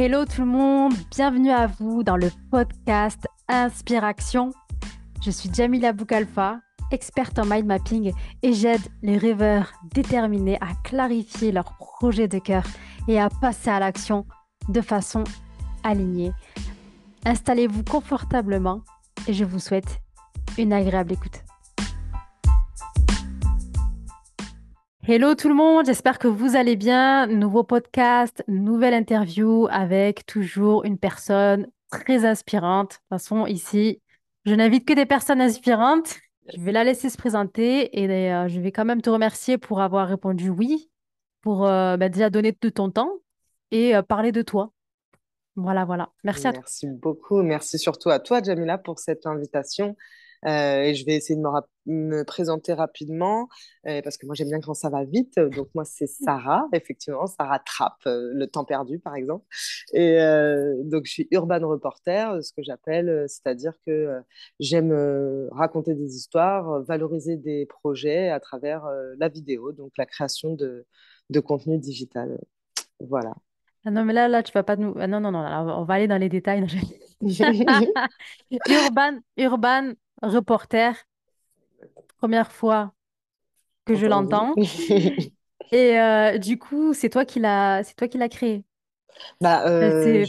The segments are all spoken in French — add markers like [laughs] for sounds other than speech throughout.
Hello tout le monde, bienvenue à vous dans le podcast Inspiration. Je suis Jamila Boukalfa, experte en mind mapping et j'aide les rêveurs déterminés à clarifier leurs projets de cœur et à passer à l'action de façon alignée. Installez-vous confortablement et je vous souhaite une agréable écoute. Hello tout le monde, j'espère que vous allez bien. Nouveau podcast, nouvelle interview avec toujours une personne très inspirante. De toute façon, ici, je n'invite que des personnes inspirantes. Je vais la laisser se présenter et euh, je vais quand même te remercier pour avoir répondu oui, pour euh, bah, déjà donner de ton temps et euh, parler de toi. Voilà, voilà. Merci à toi. Merci beaucoup. Merci surtout à toi, Jamila, pour cette invitation. Euh, et je vais essayer de me, me présenter rapidement euh, parce que moi j'aime bien quand ça va vite. Donc moi c'est Sarah, effectivement, Sarah Trapp, euh, le temps perdu par exemple. Et donc je suis urban reporter, ce que j'appelle, c'est-à-dire que j'aime raconter des histoires, valoriser des projets à travers la vidéo, donc la création de, de contenu digital. Voilà. Ah non, mais là, là, tu vas pas nous. Ah non, non, non, on va aller dans les détails. [laughs] [laughs] urban, urban reporter. Première fois que je l'entends. [laughs] Et euh, du coup, c'est toi qui l'as, c'est toi qui l'as créé. Bah, euh,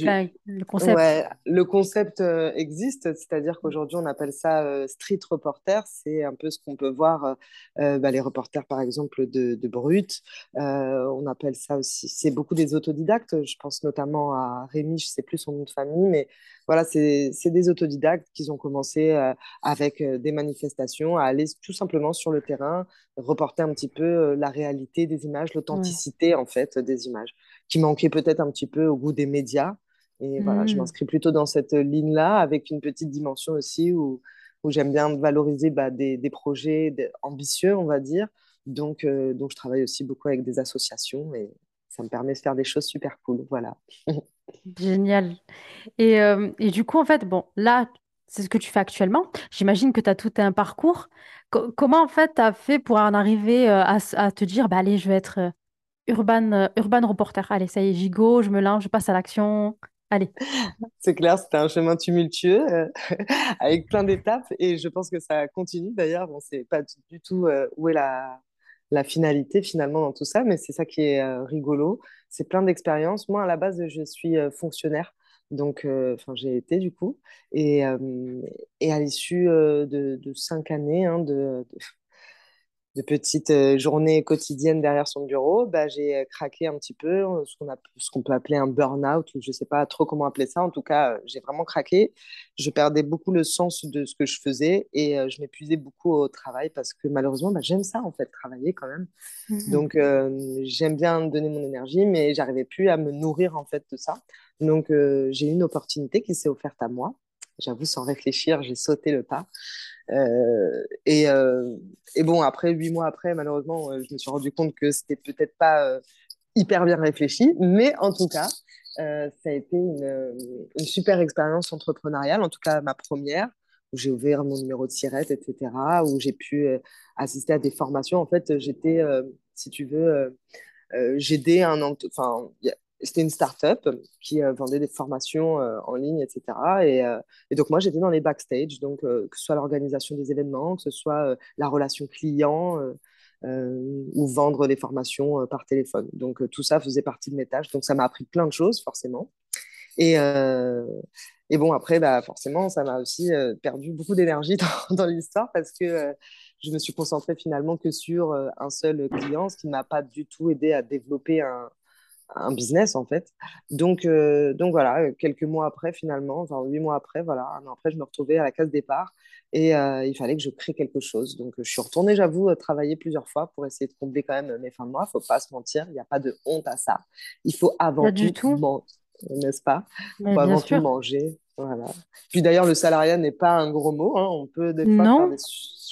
le concept. Ouais, le concept euh, existe, c'est-à-dire qu'aujourd'hui on appelle ça euh, street reporter. C'est un peu ce qu'on peut voir, bah, les reporters par exemple de, de Brut. on appelle ça aussi, c'est beaucoup des autodidactes. Je pense notamment à Rémi, je sais plus son nom de famille, mais voilà, c'est des autodidactes qui ont commencé avec des manifestations à aller tout simplement sur le terrain, reporter un petit peu la réalité des images, l'authenticité en fait des images qui manquait peut-être un petit peu au goût des médias. Et voilà, je hmm. m'inscris plutôt dans cette ligne-là, avec une petite dimension aussi où, où j'aime bien valoriser bah, des, des, projets ambitieux, on va dire. Donc, euh, donc, je travaille aussi beaucoup avec des associations et ça me permet de faire des choses super cool. Voilà. [laughs] Génial. Et, euh, et, du coup, en fait, bon, là, c'est ce que tu fais actuellement. J'imagine que tu as tout un parcours. comment, en fait, tu as fait pour en arriver euh, à, à, te dire, bah, allez, je vais être Urban, euh, urban reporter. Allez, ça y est, go, je me lance, je passe à l'action. Allez. [laughs] C'est clair, c'était un chemin tumultueux euh, [laughs] avec plein d'étapes et je pense que ça continue d'ailleurs. Bon, c'est pas du tout euh, où est la, finalité finalement dans tout ça, mais c'est ça qui est rigolo. C'est plein d'expériences. Moi, à la base, je suis fonctionnaire. Donc, enfin, j'ai été du coup. Et, à l'issue de, cinq années hein, de petites euh, journées quotidiennes derrière son bureau, bah, j'ai euh, craqué un petit peu, euh, ce qu'on, peut appeler un burn-out, ou je ne sais pas trop comment appeler ça. En tout cas, j'ai vraiment craqué. Je perdais beaucoup le sens de ce que je faisais et je m'épuisais beaucoup au travail parce que malheureusement, bah, j'aime ça, en fait, travailler quand même. Mmh Donc, j'aime bien donner mon énergie, mais j'arrivais plus à me nourrir, en fait, de ça. Donc, j'ai eu une opportunité qui s'est offerte à moi. J'avoue, sans réfléchir, j'ai sauté le pas. Euh, et, euh, et, bon, après, huit mois après, malheureusement, euh, je me suis rendu compte que c'était peut-être pas hyper bien réfléchi, mais en tout cas, ça a été une, une, super expérience entrepreneuriale, en tout cas ma première, où j'ai ouvert mon numéro de sirette, etc., où j'ai pu assister à des formations. En fait, j'étais, si tu veux, j'aidais un, enfin, c'était une start-up qui euh, vendait des formations euh, en ligne, etc. Et, euh, et donc, moi, j'étais dans les backstage, donc que ce soit l'organisation des événements, que ce soit la relation client ou vendre des formations par téléphone. Donc, tout ça faisait partie de mes tâches. Donc, ça m'a appris plein de choses, forcément. Et, et bon, après, bah, forcément, ça m'a aussi perdu beaucoup d'énergie [laughs] dans, dans l'histoire parce que je me suis concentrée finalement que sur un seul client, ce qui ne m'a pas du tout aidé à développer un, un business en fait. Donc, euh, donc voilà, quelques mois après finalement, enfin huit mois après, voilà, un an après, je me retrouvais à la case départ et euh, il fallait que je crée quelque chose. Donc je suis retournée, j'avoue, travailler plusieurs fois pour essayer de combler quand même mes fins de mois. Faut pas se mentir, il n'y a pas de honte à ça. Il faut avant tout, manger, n'est-ce pas? Il faut avant tout manger. Voilà. Puis d'ailleurs, le salariat n'est pas un gros mot. Hein. On peut des fois faire des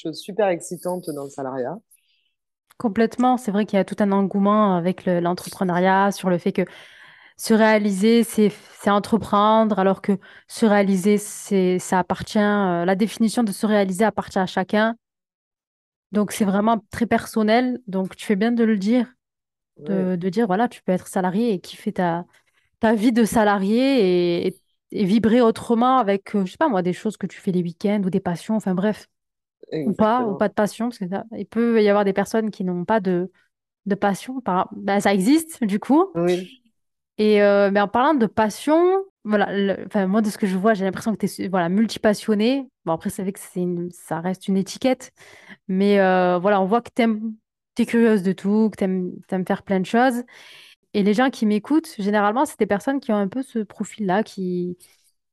choses super excitantes dans le salariat. Complètement, c'est vrai qu'il y a tout un engouement avec l'entrepreneuriat sur le fait que se réaliser, c'est entreprendre, alors que se réaliser, c'est ça appartient, euh, la définition de se réaliser appartient à chacun. Donc c'est vraiment très personnel. Donc tu fais bien de le dire, de, de dire voilà, tu peux être salarié et kiffer ta, ta vie de salarié et, et vibrer autrement avec, euh, je sais pas moi, des choses que tu fais les week-ends ou des passions, enfin bref, ou pas, ou pas de passion, parce que ça- il peut y avoir des personnes qui n'ont pas de, de passion. Par... ben, ça existe, du coup. Oui, Et euh, mais en parlant de passion, voilà, le- enfin, moi de ce que je vois, j'ai l'impression que tu es voilà, multipassionné. Bon, après, c'est vrai que c'est une- ça reste une étiquette, mais euh, voilà, on voit que tu es curieuse de tout, que tu aimes, faire plein de choses. Et les gens qui m'écoutent, généralement, c'est des personnes qui ont un peu ce profil-là, qui,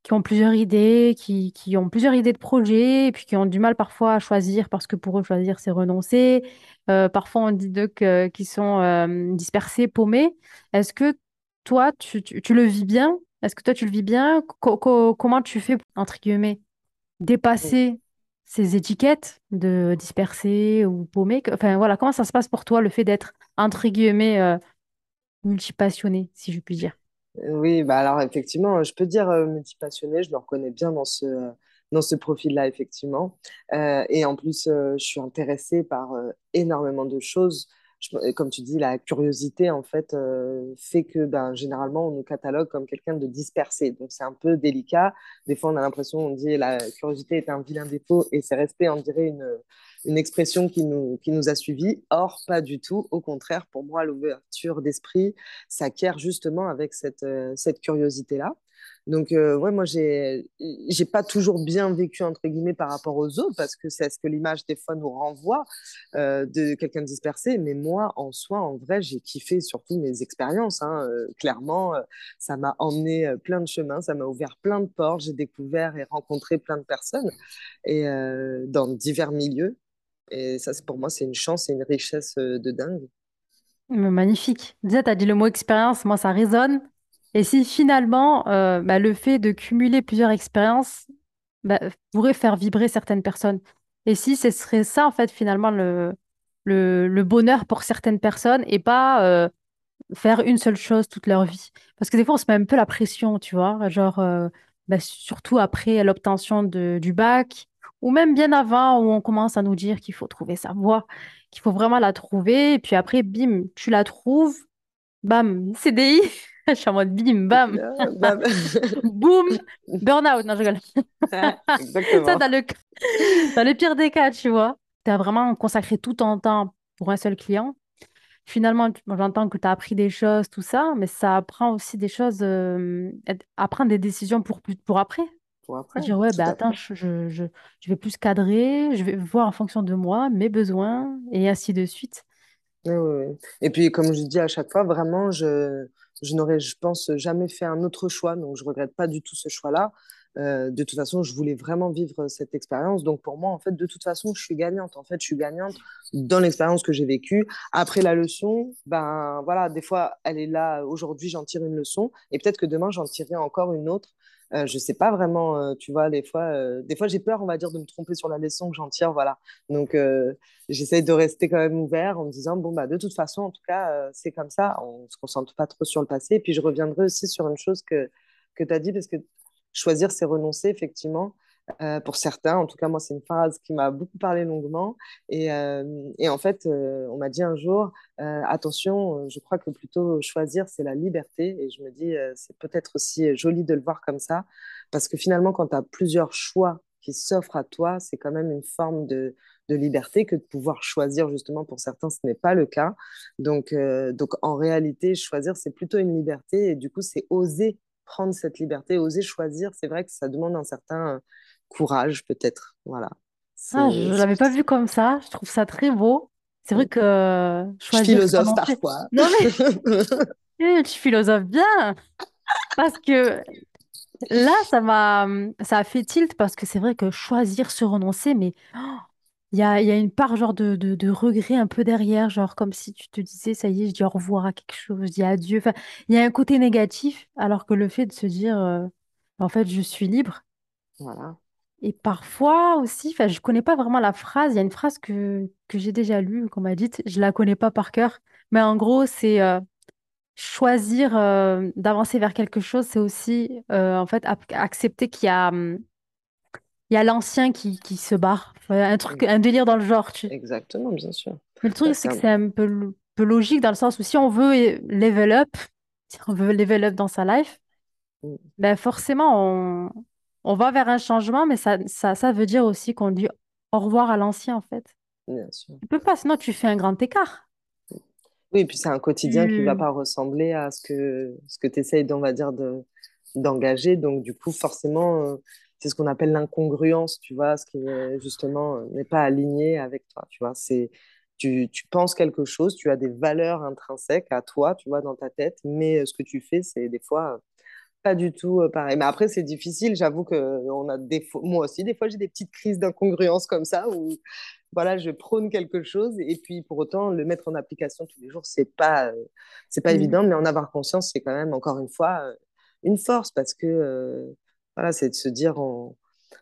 qui ont plusieurs idées, qui, qui ont plusieurs idées de projets, et puis qui ont du mal parfois à choisir, parce que pour eux, choisir, c'est renoncer. Euh, parfois, on dit d'eux qu'ils sont euh, dispersés, paumés. Est-ce que toi, tu, tu- tu le vis bien? Est-ce que toi, tu le vis bien? Co- co- comment tu fais, entre guillemets, dépasser ces étiquettes de dispersé ou paumé? Enfin, voilà, comment ça se passe pour toi, le fait d'être, entre guillemets, euh, multipassionné, si je puis dire? Oui, bah alors effectivement, je peux dire euh, multipassionné, je me reconnais bien dans ce, dans ce profil-là, effectivement. Et en plus, je suis intéressée par énormément de choses. Comme tu dis, la curiosité, en fait, euh, fait que ben, généralement, on nous catalogue comme quelqu'un de dispersé. Donc, c'est un peu délicat. Des fois, on a l'impression, on dit la curiosité est un vilain défaut et c'est resté, on dirait, une, une expression qui nous, qui nous a suivis. Or, pas du tout. Au contraire, pour moi, l'ouverture d'esprit s'acquiert justement avec cette, euh, cette curiosité-là. Donc, euh, ouais, moi, j'ai, j'ai pas toujours bien vécu, entre guillemets, par rapport aux autres, parce que c'est ce que l'image, des fois, nous renvoie euh, de quelqu'un dispersé. Mais moi, en soi, en vrai, j'ai kiffé surtout mes expériences. Hein, euh, clairement, euh, ça m'a emmené plein de chemins, ça m'a ouvert plein de portes. J'ai découvert et rencontré plein de personnes et dans divers milieux. Et ça, pour moi, c'est une chance et une richesse de dingue. Magnifique. Déjà, tu as dit le mot expérience, moi ça résonne. Et si finalement, euh, bah, le fait de cumuler plusieurs expériences bah, pourrait faire vibrer certaines personnes. Et si ce serait ça, en fait, finalement, le, bonheur pour certaines personnes et pas euh, faire une seule chose toute leur vie. Parce que des fois, on se met un peu la pression, tu vois, genre, euh, bah, surtout après l'obtention du bac, ou même bien avant, où on commence à nous dire qu'il faut trouver sa voie, qu'il faut vraiment la trouver, et puis après, bim, tu la trouves, bam, CDI, [laughs] [laughs] je suis en mode bim, bam, bah, [laughs] boum, burn-out, non, je rigole. ah, [laughs] Ça, exactement. dans le, dans le pire des cas, tu vois, tu as vraiment consacré tout ton temps pour un seul client. Finalement, j'entends que tu as appris des choses, tout ça, mais ça apprend aussi des choses, euh, à prendre des décisions pour, pour après. Pour après, Dire, ouais, bah attends, je, je, je, je vais plus cadrer, je vais voir en fonction de moi, mes besoins, et ainsi de suite. Oui, oui, oui. Et puis, comme je dis à chaque fois, vraiment, je, je n'aurais, je pense, jamais fait un autre choix. Donc, je regrette pas du tout ce choix-là. Euh, de toute façon, je voulais vraiment vivre cette expérience. Donc, pour moi, en fait, de toute façon, je suis gagnante. En fait, je suis gagnante dans l'expérience que j'ai vécue. Après la leçon, ben voilà, des fois, elle est là. Aujourd'hui, j'en tire une leçon. Et peut-être que demain, j'en tirerai encore une autre. Euh, je sais pas vraiment, euh, tu vois, des fois, euh, des fois, j'ai peur, on va dire, de me tromper sur la leçon que j'en tire. Voilà. Donc, euh, j'essaye de rester quand même ouvert en me disant, bon, bah, de toute façon, en tout cas, c'est comme ça, on se concentre pas trop sur le passé. Et puis, je reviendrai aussi sur une chose que, que tu as dit, parce que choisir, c'est renoncer, effectivement. Euh, pour certains, en tout cas, moi, c'est une phrase qui m'a beaucoup parlé longuement. Et, euh, en fait, euh, on m'a dit un jour, attention, je crois que plutôt choisir, c'est la liberté. Et je me dis, c'est peut-être aussi joli de le voir comme ça, parce que finalement, quand tu as plusieurs choix qui s'offrent à toi, c'est quand même une forme de, liberté que de pouvoir choisir justement pour certains ce n'est pas le cas donc donc en réalité choisir c'est plutôt une liberté et du coup c'est oser prendre cette liberté oser choisir c'est vrai que ça demande un certain courage peut-être voilà. Ah, je ne l'avais pas vu comme ça, je trouve ça très beau. C'est vrai que euh, je choisir, c'est philosophe parfois. Non mais, [laughs] eh, tu philosophes bien, parce que là, ça m'a, ça a fait tilt, parce que c'est vrai que choisir, se renoncer, mais Il y a, il y a une part genre de, de, de regret un peu derrière, genre comme si tu te disais, ça y est, je dis au revoir à quelque chose, je dis adieu. Enfin, il y a un côté négatif, alors que le fait de se dire, euh, en fait, je suis libre. voilà Et parfois aussi, enfin, je connais pas vraiment la phrase, il y a une phrase que, que j'ai déjà lue, qu'on m'a dite, je la connais pas par cœur, mais en gros, c'est euh, choisir euh, d'avancer vers quelque chose, c'est aussi, euh, en fait, accepter qu'il y a, hum, il y a l'ancien qui, qui se barre. Enfin, un truc, un délire dans le genre, tu exactement bien sûr. Mais le truc, c'est que c'est un peu, peu logique dans le sens où si on veut level up, si on veut level up dans sa life, Mm, ben forcément, on, on va vers un changement, mais ça, ça, ça veut dire aussi qu'on dit au revoir à l'ancien, en fait. bien sûr. Tu peux pas, sinon tu fais un grand écart. Oui, et puis c'est un quotidien qui va Tu... pas ressembler à ce que, ce que tu essayes, on va dire, de, d'engager. Donc, du coup, forcément, euh, c'est ce qu'on appelle l'incongruence, tu vois, ce qui justement euh, n'est pas aligné avec toi, tu vois. C'est, tu, tu penses quelque chose, tu as des valeurs intrinsèques à toi, tu vois, dans ta tête, mais euh, ce que tu fais, c'est des fois pas du tout pareil. Mais après, c'est difficile, j'avoue que on a des fois, moi aussi, des fois, j'ai des petites crises d'incongruence comme ça où voilà, je prône quelque chose et puis pour autant le mettre en application tous les jours, c'est pas c'est pas Mm. évident, mais en avoir conscience, c'est quand même encore une fois une force parce que euh, voilà, c'est de se dire on,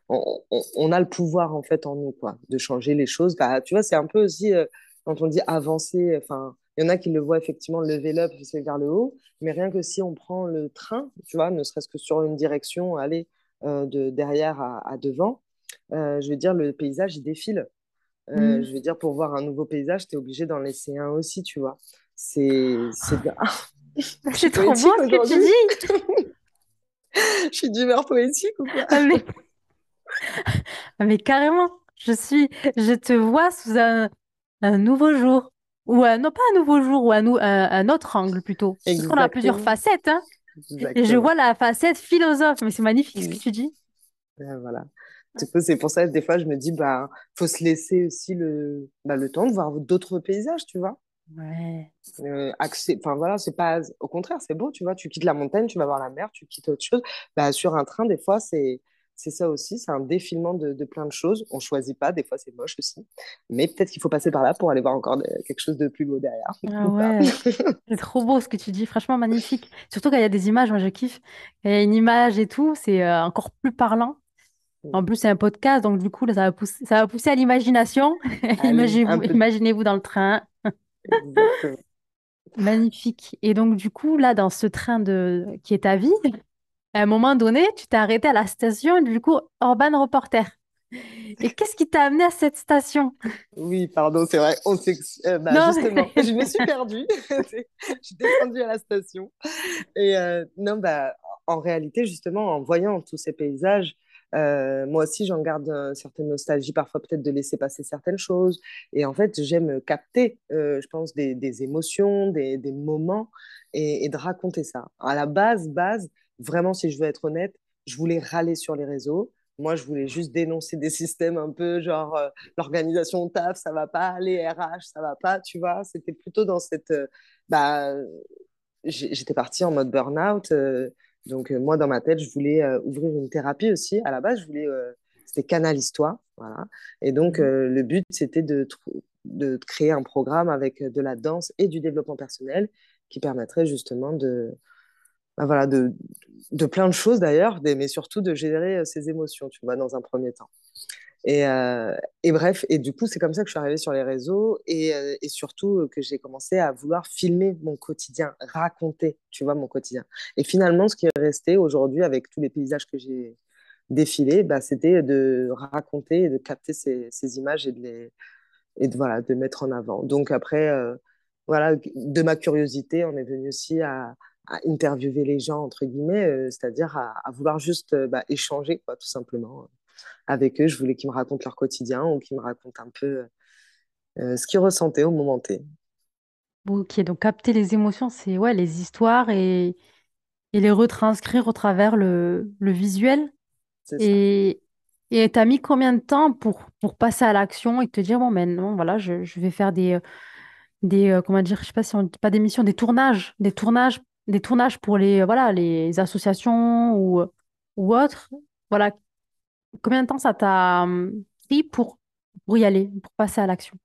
on, on- on a le pouvoir en fait en nous quoi, de changer les choses. Bah, tu vois, c'est un peu aussi euh, quand on dit avancer, enfin, il y en a qui le voient effectivement lever up, c'est vers le haut, mais rien que si on prend le train, tu vois, ne serait-ce que sur une direction, aller euh, de derrière à, à devant, euh, je veux dire, le paysage, il défile. Euh, Mm. je veux dire, pour voir un nouveau paysage, tu es obligé d'en laisser un aussi, tu vois. C'est, c'est bien. Ah, [laughs] C'est trop beau ce que tu dis. [laughs] Je suis d'humeur poétique ou quoi? Ah, Mais, [laughs] ah, mais carrément, je suis, je te vois sous un, un nouveau jour. Ou un, non, pas un nouveau jour, ou un, nou- un, un autre angle plutôt. Parce qu'on a plusieurs facettes, hein. Et je vois la facette philosophe. Mais c'est magnifique ce que tu dis. Euh, Voilà. Du coup, c'est pour ça que des fois, je me dis, bah, faut se laisser aussi le, bah, le temps de voir d'autres paysages, tu vois. Ouais. Euh, accès, enfin voilà, c'est pas, au contraire, c'est beau, tu vois. Tu quittes la montagne, tu vas voir la mer, tu quittes autre chose. Bah, sur un train, des fois, c'est, c'est ça aussi, c'est un défilement de, de plein de choses. On choisit pas, des fois, c'est moche aussi. Mais peut-être qu'il faut passer par là pour aller voir encore de- quelque chose de plus beau derrière, [laughs] Ah ouais. C'est trop beau ce que tu dis. Franchement, magnifique. Surtout quand il y a des images, moi je kiffe. Quand il y a une image et tout, c'est euh, encore plus parlant. En plus, c'est un podcast, donc du coup, là, ça va pousser, ça va pousser à l'imagination. [laughs] Imaginez-vous, dans le train. [laughs] Magnifique. Et donc, du coup, là, dans ce train de... qui est ta vie, à un moment donné, tu t'es arrêté à la station, du coup, Urban Reporter. Et qu'est-ce qui t'a amené à cette station? Oui, pardon, c'est vrai. On euh, bah, Non, justement, mais... je me suis perdue. [laughs] [laughs] Je suis descendue à la station. Et euh, non, bah, en réalité, justement, en voyant tous ces paysages, euh, moi aussi, j'en garde une certaine nostalgie, parfois peut-être de laisser passer certaines choses. Et en fait, j'aime capter, euh, je pense, des, des émotions, des, des moments et, et de raconter ça. À la base, base, vraiment, si je veux être honnête, je voulais râler sur les réseaux. Moi, je voulais juste dénoncer des systèmes un peu genre euh, l'organisation taf, ça va pas, les RH, ça va pas, tu vois. C'était plutôt dans cette, euh, bah, j'étais partie en mode burn-out. euh, donc, moi, dans ma tête, je voulais ouvrir une thérapie aussi. À la base, je voulais, c'était Canal-Histoire. Voilà. Et donc, euh, le but, c'était de, de créer un programme avec de la danse et du développement personnel qui permettrait justement de, bah, voilà, de, de plein de choses d'ailleurs, mais surtout de gérer euh, ses émotions, tu vois, dans un premier temps. Et, euh, et bref, et du coup, c'est comme ça que je suis arrivée sur les réseaux et, euh, et surtout que j'ai commencé à vouloir filmer mon quotidien, raconter, tu vois, mon quotidien. Et finalement, ce qui est resté aujourd'hui avec tous les paysages que j'ai défilés, bah, c'était de raconter et de capter ces, images et de les et de, voilà, de mettre en avant. Donc après, voilà, de ma curiosité, on est venu aussi à, à interviewer les gens, entre guillemets, euh, c'est-à-dire à, à vouloir juste euh, bah, échanger, quoi, tout simplement avec eux. Je voulais qu'ils me racontent leur quotidien ou qu'ils me racontent un peu euh, ce qu'ils ressentaient au moment T. Ok, donc capter les émotions, c'est ouais, les histoires et, et les retranscrire au travers le, le visuel. C'est ça. Et et t'as mis combien de temps pour, pour passer à l'action et te dire, bon, maintenant, voilà, je, je vais faire des, euh, des euh, comment dire, je sais pas si on dit pas des missions, des tournages, des tournages, des tournages pour les, euh, voilà, les associations ou, ou autres. Voilà, combien de temps ça t'a hum, pris pour, pour y aller, pour passer à l'action?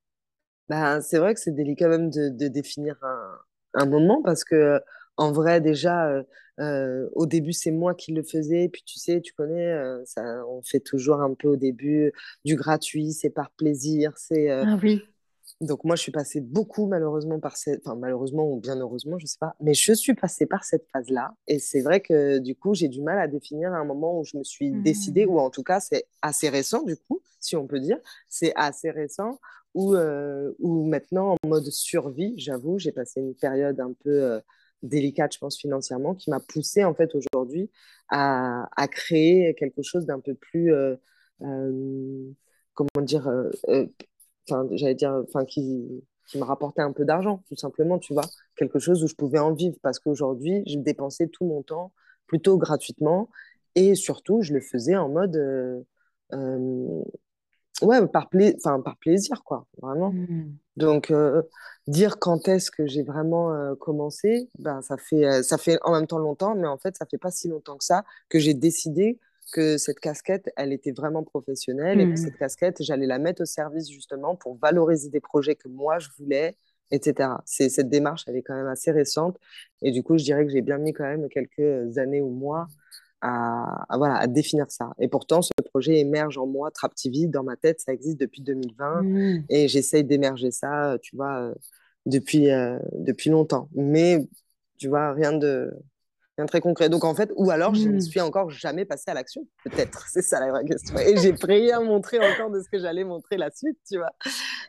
Ben, c'est vrai que c'est délicat même de, de définir un, un moment parce que en vrai déjà euh, euh, au début c'est moi qui le faisais puis tu sais tu connais euh, ça on fait toujours un peu au début du gratuit c'est par plaisir c'est euh, Ah oui. Donc moi, je suis passée beaucoup malheureusement par cette, enfin malheureusement ou bien heureusement, je sais pas, mais je suis passée par cette phase-là. Et c'est vrai que du coup, j'ai du mal à définir un moment où je me suis décidée, Mhm. ou en tout cas, c'est assez récent du coup, si on peut dire, c'est assez récent, où, euh, où maintenant en mode survie, j'avoue, j'ai passé une période un peu, euh, délicate, je pense, financièrement, qui m'a poussée, en fait, aujourd'hui à, à, créer quelque chose d'un peu plus, euh, euh, comment dire, euh, euh, enfin, j'allais dire, enfin, qui, qui me rapportait un peu d'argent, tout simplement, tu vois, quelque chose où je pouvais en vivre, parce qu'aujourd'hui, je dépensais tout mon temps plutôt gratuitement, et surtout, je le faisais en mode, euh, euh, ouais, par, pla par plaisir, quoi, vraiment. Hmm. Donc, euh, dire quand est-ce que j'ai vraiment euh, commencé, ben, ça fait, ça fait en même temps longtemps, mais en fait, ça fait pas si longtemps que ça que j'ai décidé que cette casquette, elle était vraiment professionnelle et que Hmm. cette casquette, j'allais la mettre au service justement pour valoriser des projets que moi, je voulais, etc. C'est, cette démarche, elle est quand même assez récente. Et du coup, je dirais que j'ai bien mis quand même quelques années ou mois à, à, voilà, à définir ça. Et pourtant, ce projet émerge en moi, Trap TV, dans ma tête, ça existe depuis 2020 Hmm. et j'essaye d'émerger ça, tu vois, euh, depuis, euh, depuis longtemps. Mais, tu vois, rien de, rien de très concret. Donc, en fait, ou alors, je ne Hmm. suis encore jamais passée à l'action, peut-être. [laughs] C'est ça la vraie question. Et j'ai rien montré encore de ce que j'allais montrer la suite, tu vois.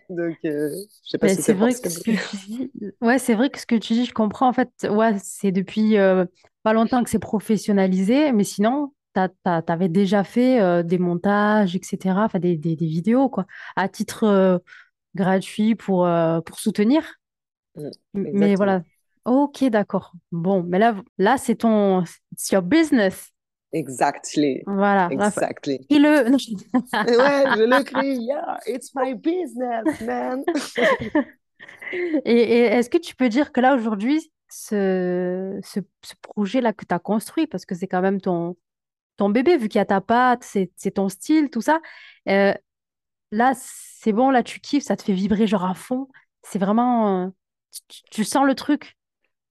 Donc, euh, je sais pas Mais si c'est vrai que ce que tu dis, ouais, c'est vrai que ce que tu dis, je comprends. En fait, ouais, c'est depuis euh, pas longtemps que c'est professionnalisé, mais sinon, t'as- t'avais déjà fait euh, des montages, etc., enfin des, des, des vidéos, quoi, à titre euh, gratuit pour, euh, pour soutenir. Mm, Mais voilà. Ok, d'accord. Bon, mais là, là, c'est ton, c'est your business. Exactly. Voilà. Exactly. Et [laughs] ouais, je le [laughs] crie, yeah, it's my business, man. [laughs] Et, et est-ce que tu peux dire que là, aujourd'hui, ce, ce, ce projet-là que tu as construit, parce que c'est quand même ton, ton bébé, vu qu'il y a ta patte, c'est, c'est ton style, tout ça, euh, là, c'est bon, là, tu kiffes, ça te fait vibrer genre à fond. C'est vraiment... euh, tu, tu sens le truc?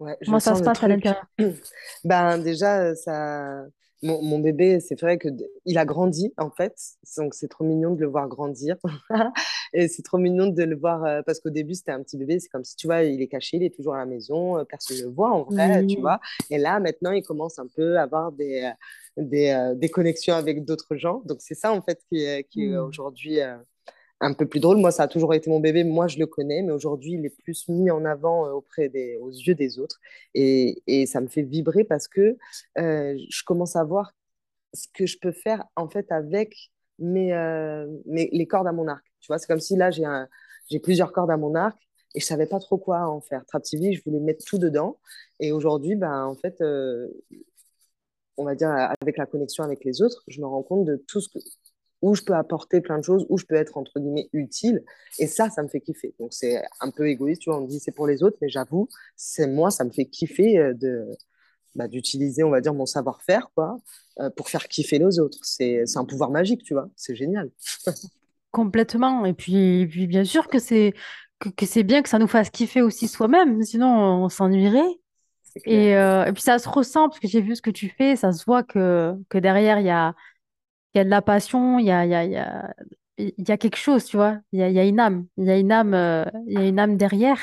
Ouais, je Comment ça se passe à l'intérieur? [clears throat] Ben déjà, euh, ça, mon, mon bébé, c'est vrai que il a grandi en fait, donc c'est trop mignon de le voir grandir. [laughs] Et c'est trop mignon de le voir euh, parce qu'au début c'était un petit bébé, c'est comme si tu vois, il est caché, il est toujours à la maison, euh, personne ne le voit en vrai, tu vois. Et là maintenant, il commence un peu à avoir des des, euh, des connexions avec d'autres gens. Donc c'est ça en fait qui est, qui Hmm. aujourd'hui un peu plus drôle. Moi, ça a toujours été mon bébé. Moi, je le connais, mais aujourd'hui, il est plus mis en avant euh, auprès des, aux yeux des autres. Et, et ça me fait vibrer parce que euh, je commence à voir ce que je peux faire en fait avec mes, euh, les cordes à mon arc. Tu vois, c'est comme si là, j'ai j'ai plusieurs cordes à mon arc et je savais pas trop quoi en faire. Trap TV, je voulais mettre tout dedans. Et aujourd'hui, ben, en fait, on va dire, avec la connexion avec les autres, je me rends compte de tout ce que, où je peux apporter plein de choses, où je peux être, entre guillemets, utile. Et ça, ça me fait kiffer. Donc, c'est un peu égoïste, tu vois, on me dit c'est pour les autres, mais j'avoue, c'est moi, ça me fait kiffer euh, de, bah, d'utiliser, on va dire, mon savoir-faire, quoi, euh, pour faire kiffer les autres. C'est, un pouvoir magique, tu vois, c'est génial. [laughs] Complètement. Et puis, et puis bien sûr que c'est que, que c'est bien que ça nous fasse kiffer aussi soi-même, sinon on s'ennuierait. Et, euh, et puis ça se ressent, parce que j'ai vu ce que tu fais, ça se voit que, que derrière, il y a, a de la passion, il y a, y y a, y a quelque chose, tu vois. Il y a, y a une âme, il y a une âme, euh, y a une âme derrière.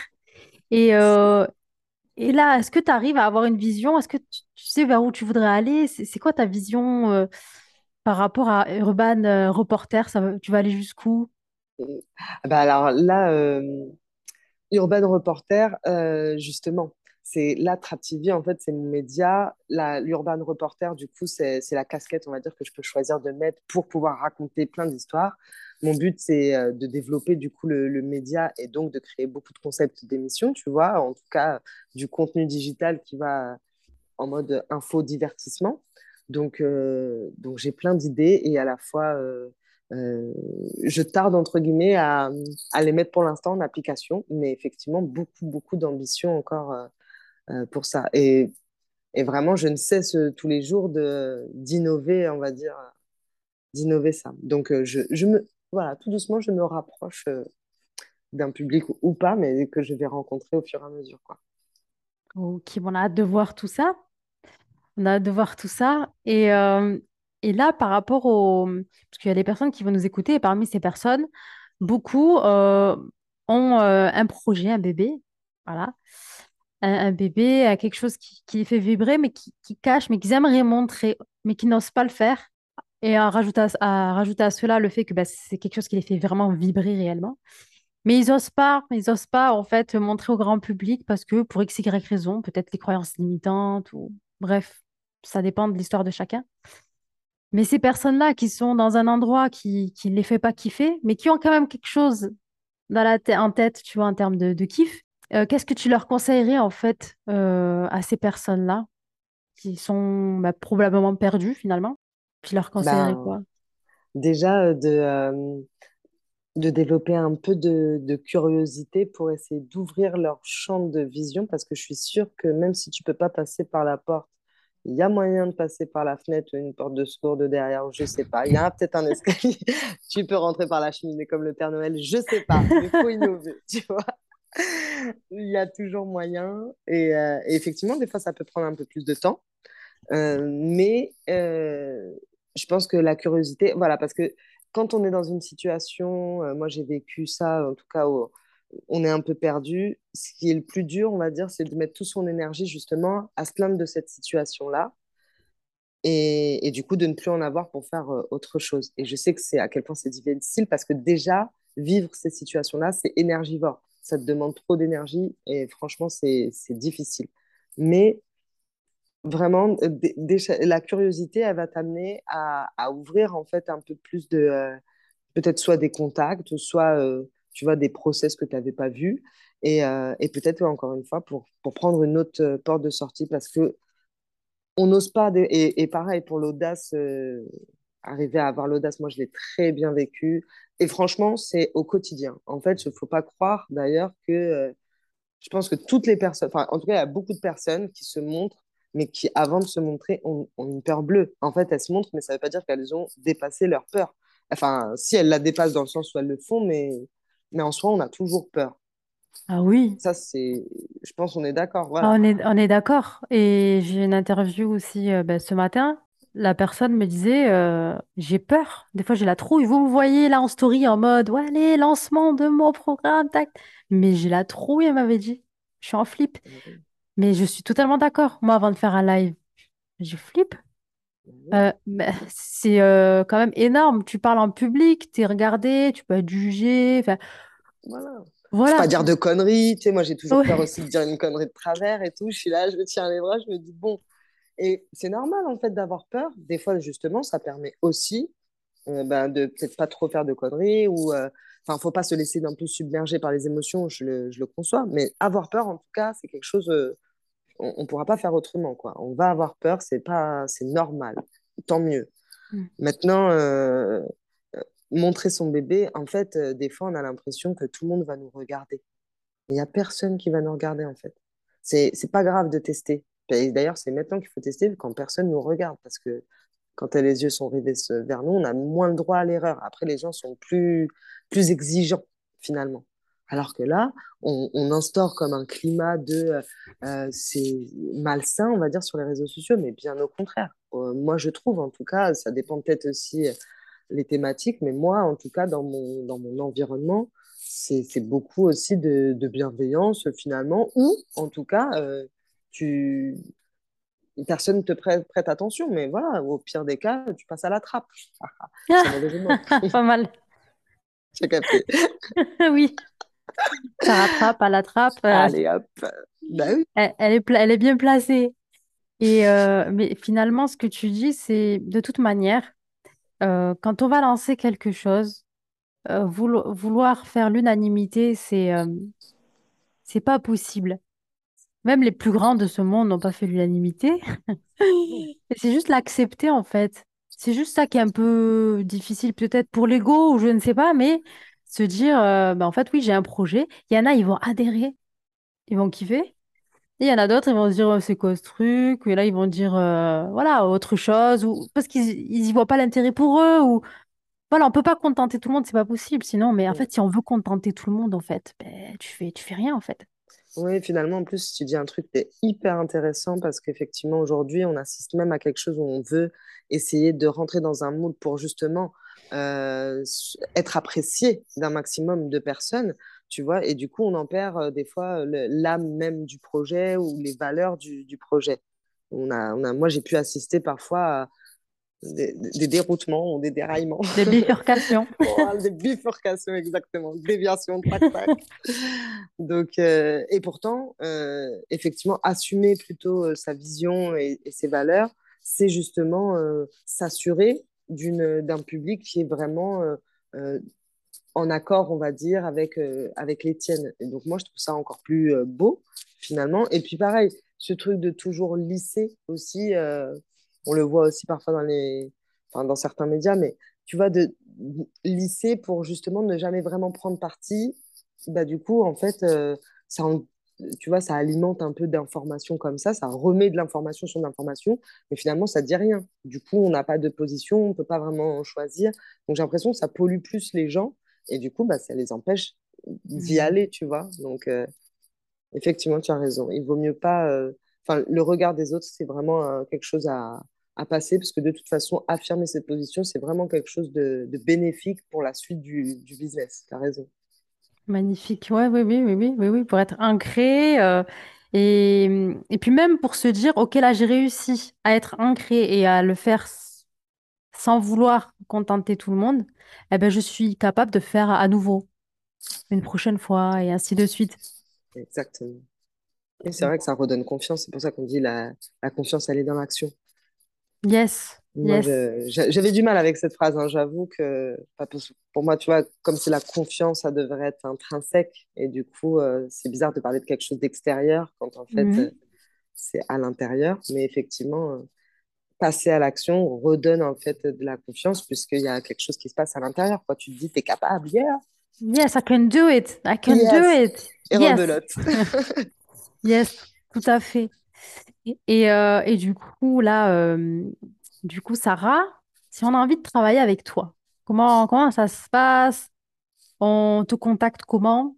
Et, euh, et là, est-ce que tu arrives à avoir une vision? Est-ce que tu, sais vers où tu voudrais aller? C'est quoi ta vision euh, par rapport à Urban Reporter? Tu vas aller jusqu'où? Bah alors là, Urban Reporter, justement, c'est la Trap TV, en fait, c'est mon média. L'Urban Reporter, du coup, c'est, la casquette, on va dire, que je peux choisir de mettre pour pouvoir raconter plein d'histoires. Mon but, c'est euh, de développer, du coup, le, média et donc de créer beaucoup de concepts d'émissions, tu vois, en tout cas, du contenu digital qui va en mode info-divertissement. Donc, euh, donc j'ai plein d'idées et à la fois, euh, je tarde, entre guillemets, à, à les mettre pour l'instant en application, mais effectivement, beaucoup, beaucoup d'ambition encore euh, pour ça. Et, et vraiment, je ne cesse euh, tous les jours d'innover, on va dire, d'innover ça. Donc, euh, je, je me, voilà, tout doucement, je me rapproche d'un public ou pas, mais que je vais rencontrer au fur et à mesure, quoi. Ok, on a hâte de voir tout ça. On a hâte de voir tout ça. Et, et là, par rapport au... Parce qu'il y a des personnes qui vont nous écouter, et parmi ces personnes, beaucoup ont un projet, un bébé. Voilà. Un, bébé, euh, quelque chose qui, les fait vibrer, mais qui, cache, mais qu'ils aimeraient montrer, mais qui n'osent pas le faire. Et à rajouter à, à à cela le fait que bah, c'est quelque chose qui les fait vraiment vibrer réellement. Mais ils osent pas, ils osent pas en fait montrer au grand public parce que pour x, raison, peut-être les croyances limitantes ou bref, ça dépend de l'histoire de chacun. Mais ces personnes-là qui sont dans un endroit qui ne les fait pas kiffer, mais qui ont quand même quelque chose dans la en tête, tu vois, en termes de, de kiff, euh, qu'est-ce que tu leur conseillerais en fait euh, à ces personnes-là qui sont bah, probablement perdues finalement? Tu leur conseillerais Ben, quoi? déjà, euh, de, euh, de développer un peu de, de curiosité pour essayer d'ouvrir leur champ de vision, parce que je suis sûre que même si tu peux pas passer par la porte, il y a moyen de passer par la fenêtre ou une porte de secours de derrière, je sais pas. Il y a peut-être un escalier. [laughs] Tu peux rentrer par la cheminée comme le Père Noël, je sais pas, il faut innover, [laughs] tu vois. [laughs] Il y a toujours moyen. Et, euh, et effectivement, des fois, ça peut prendre un peu plus de temps. Euh, mais euh, je pense que la curiosité, voilà, parce que quand on est dans une situation, moi j'ai vécu ça, en tout cas, au- on est un peu perdu. Ce qui est le plus dur, on va dire, c'est de mettre toute son énergie justement à se plaindre de cette situation-là et, et du coup de ne plus en avoir pour faire autre chose. Et je sais que c'est à quel point c'est difficile parce que déjà, vivre ces situations-là, c'est énergivore. Ça te demande trop d'énergie et franchement, c'est difficile. Mais Vraiment, euh, la curiosité, elle va t'amener à, ouvrir en fait un peu plus de, euh, peut-être soit des contacts, soit, euh, tu vois, des process que tu n'avais pas vus. Et, et peut-être, encore une fois, pour, pour prendre une autre porte de sortie, parce que on n'ose pas. Et, pareil, pour l'audace, arriver à avoir l'audace, moi, je l'ai très bien vécu. Et franchement, c'est au quotidien. En fait, il ne faut pas croire d'ailleurs que euh, je pense que toutes les personnes, enfin, en tout cas, il y a beaucoup de personnes qui se montrent, mais qui, avant de se montrer, ont, ont une peur bleue. En fait, elles se montrent, mais ça ne veut pas dire qu'elles ont dépassé leur peur. Enfin, si elles la dépassent dans le sens où elles le font, mais, mais en soi, on a toujours peur. Ah oui, Ça, c'est, je pense qu'on est d'accord, Ah, on est, on est d'accord. Et j'ai une interview aussi euh, ben, ce matin. La personne me disait, euh, j'ai peur. Des fois, j'ai la trouille. Vous me voyez là en story en mode, ouais, allez, lancement de mon programme, tac. Mais j'ai la trouille, elle m'avait dit. Je suis en flip. Mais je suis totalement d'accord. Moi, avant de faire un live, je flippe. Euh, c'est euh, quand même énorme. Tu parles en public, tu es regardé, tu peux être jugé. Enfin, Voilà. Faut pas voilà. dire de conneries. Tu sais, moi, j'ai toujours peur aussi de dire une connerie de travers et tout. Je suis là, je me tiens les bras, je me dis, bon. Et c'est normal, en fait, d'avoir peur. Des fois, justement, ça permet aussi euh, ben, de peut-être pas trop faire de conneries ou euh, enfin faut pas se laisser d'un peu submerger par les émotions je le, je le conçois. Mais avoir peur en tout cas c'est quelque chose euh, on, on pourra pas faire autrement quoi. On va avoir peur c'est pas c'est normal. Tant mieux. Mm. maintenant euh, montrer son bébé en fait des fois on a l'impression que tout le monde va nous regarder. Il y a personne qui va nous regarder en fait. C'est pas grave de tester D'ailleurs c'est maintenant qu'il faut tester quand personne nous regarde parce que quand les yeux sont rivés vers nous, on a moins le droit à l'erreur. Après, les gens sont plus, plus exigeants, finalement. Alors que là, on, instaure comme un climat de... Euh, c'est malsain, on va dire, sur les réseaux sociaux, mais bien au contraire. Euh, moi, je trouve, en tout cas, ça dépend peut-être aussi euh, les thématiques, mais moi, en tout cas, dans mon, dans mon environnement, c'est beaucoup aussi de, bienveillance, finalement, ou, en tout cas, euh, tu, personne ne te prête, prête attention, mais voilà, au pire des cas, tu passes à la trappe. [laughs] [laughs] Pas mal. [laughs] J'ai capté. Oui, ça rattrape, à la trappe. euh, Allez, hop. Bah oui. elle, elle est, elle est bien placée. Et euh, mais finalement, ce que tu dis, c'est de toute manière, euh, quand on va lancer quelque chose, euh, voulo- vouloir faire l'unanimité, c'est c'est pas possible. Même les plus grands de ce monde n'ont pas fait l'unanimité. [laughs] C'est juste l'accepter, en fait. C'est juste ça qui est un peu difficile, peut-être pour l'ego ou je ne sais pas, mais se dire, euh, bah, en fait, oui, j'ai un projet. Il y en a, ils vont adhérer, ils vont kiffer. Et il y en a d'autres, ils vont se dire, Oh, c'est quoi ce truc? Et là, ils vont dire, euh, voilà, autre chose, ou parce qu'ils ils y voient pas l'intérêt pour eux, ou voilà, on peut pas contenter tout le monde, c'est pas possible. Sinon, mais en fait, si on veut contenter tout le monde, en fait, ben, tu fais, tu fais rien, en fait. Oui, finalement, en plus, tu dis un truc qui est hyper intéressant parce qu'effectivement, aujourd'hui, on assiste même à quelque chose où on veut essayer de rentrer dans un mood pour justement euh, être apprécié d'un maximum de personnes, tu vois, et du coup, on en perd euh, des fois l'âme même du projet ou les valeurs du, projet. On a, on a, moi, j'ai pu assister parfois des, déroutements ou des déraillements. Des bifurcations. [laughs] des bifurcations, exactement. Déviation, tac, tac. [laughs] Donc, euh, et pourtant, euh, effectivement, assumer plutôt euh, sa vision et, ses valeurs, c'est justement s'assurer d'un public qui est vraiment en accord, on va dire, avec, avec les tiennes. Et donc, moi, je trouve ça encore plus beau, finalement. Et puis, pareil, ce truc de toujours lisser aussi on le voit aussi parfois dans, les, enfin, dans certains médias, mais tu vois, de lisser pour justement ne jamais vraiment prendre parti, bah, du coup, en fait, euh, ça, tu vois, ça alimente un peu d'informations comme ça, ça remet de l'information sur l'information, mais finalement, ça dit rien. Du coup, on n'a pas de position, on ne peut pas vraiment choisir. Donc, j'ai l'impression que ça pollue plus les gens, et du coup, bah, ça les empêche d'y mmh. aller, tu vois. Donc, euh, effectivement, tu as raison. Il vaut mieux pas. Euh, enfin, le regard des autres, c'est vraiment quelque chose à, à passer, parce que de toute façon, affirmer cette position, c'est vraiment quelque chose de, bénéfique pour la suite du, business. Tu as raison. Magnifique. Ouais, oui, oui, oui, oui, oui, oui, pour être ancré. Euh, et, et, puis même pour se dire, OK, là, j'ai réussi à être ancré et à le faire sans vouloir contenter tout le monde, eh ben, je suis capable de faire à nouveau une prochaine fois et ainsi de suite. Exactement. Et c'est vrai que ça redonne confiance. C'est pour ça qu'on dit la, la confiance, elle est dans l'action. Yes. j'avais du mal avec cette phrase, hein. j'avoue que pour moi, tu vois, comme c'est la confiance, ça devrait être intrinsèque. Et du coup, euh, c'est bizarre de parler de quelque chose d'extérieur quand en fait, mhm. euh, c'est à l'intérieur. Mais effectivement, euh, passer à l'action redonne en fait de la confiance puisqu'il y a quelque chose qui se passe à l'intérieur. Quoi. Tu te dis, tu es capable, yeah. Yes, I can do it. I can do it. Et yes. [laughs] [laughs] yes, tout à fait. Et, euh, et du coup, là, euh, du coup, Sarah, si on a envie de travailler avec toi, comment, comment ça se passe? On te contacte comment?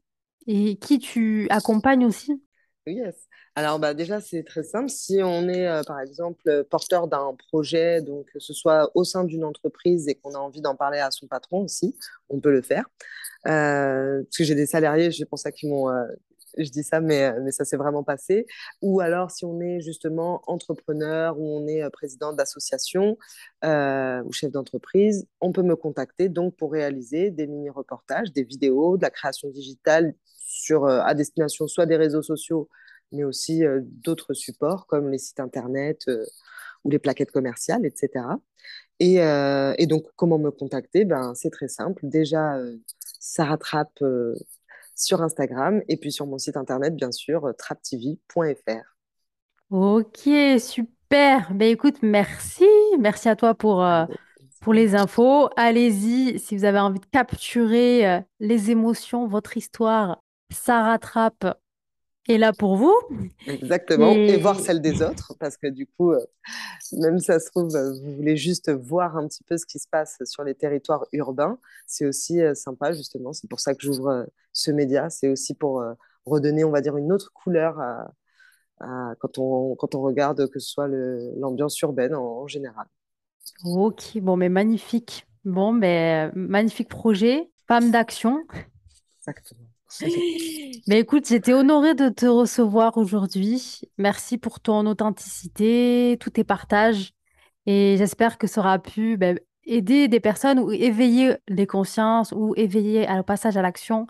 Et qui tu accompagnes aussi? Yes. Alors bah, déjà, c'est très simple. Si on est, euh, par exemple, porteur d'un projet, donc que ce soit au sein d'une entreprise et qu'on a envie d'en parler à son patron aussi, on peut le faire. parce que j'ai des salariés, c'est pour ça qu'ils m'ont je dis ça, mais, mais ça s'est vraiment passé. Ou alors, si on est justement entrepreneur ou on est euh, président d'association euh, ou chef d'entreprise, on peut me contacter donc pour réaliser des mini-reportages, des vidéos, de la création digitale sur, euh, à destination soit des réseaux sociaux, mais aussi d'autres supports comme les sites internet ou les plaquettes commerciales, etc. Et, et, donc, comment me contacter? Ben, C'est très simple. Déjà, ça rattrape sur Instagram et puis sur mon site internet, bien sûr, euh, traptv.fr. Ok, super. Ben écoute, merci. Merci à toi pour, euh, pour les infos. Allez-y, si vous avez envie de capturer euh, les émotions, votre histoire, ça rattrape est là pour vous. Exactement, et... voir celle des autres, parce que du coup, euh, même ça se trouve, euh, vous voulez juste voir un petit peu ce qui se passe sur les territoires urbains, c'est aussi euh, sympa, justement. C'est pour ça que j'ouvre ce média. C'est aussi pour redonner, on va dire, une autre couleur à, quand, on, quand on regarde que ce soit l'ambiance urbaine en, en, général. Ok, bon, mais magnifique. Bon, mais magnifique projet, femme d'action. Exactement. Mais écoute, j'étais honorée de te recevoir aujourd'hui. Merci pour ton authenticité, tous tes partages. Et j'espère que ça aura pu ben, aider des personnes ou éveiller les consciences ou éveiller au passage à l'action,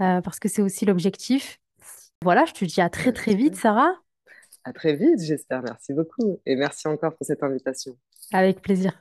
euh, parce que c'est aussi l'objectif. Voilà, je te dis à très très vite, Sarah. À très vite, j'espère. Merci beaucoup. Et merci encore pour cette invitation. Avec plaisir.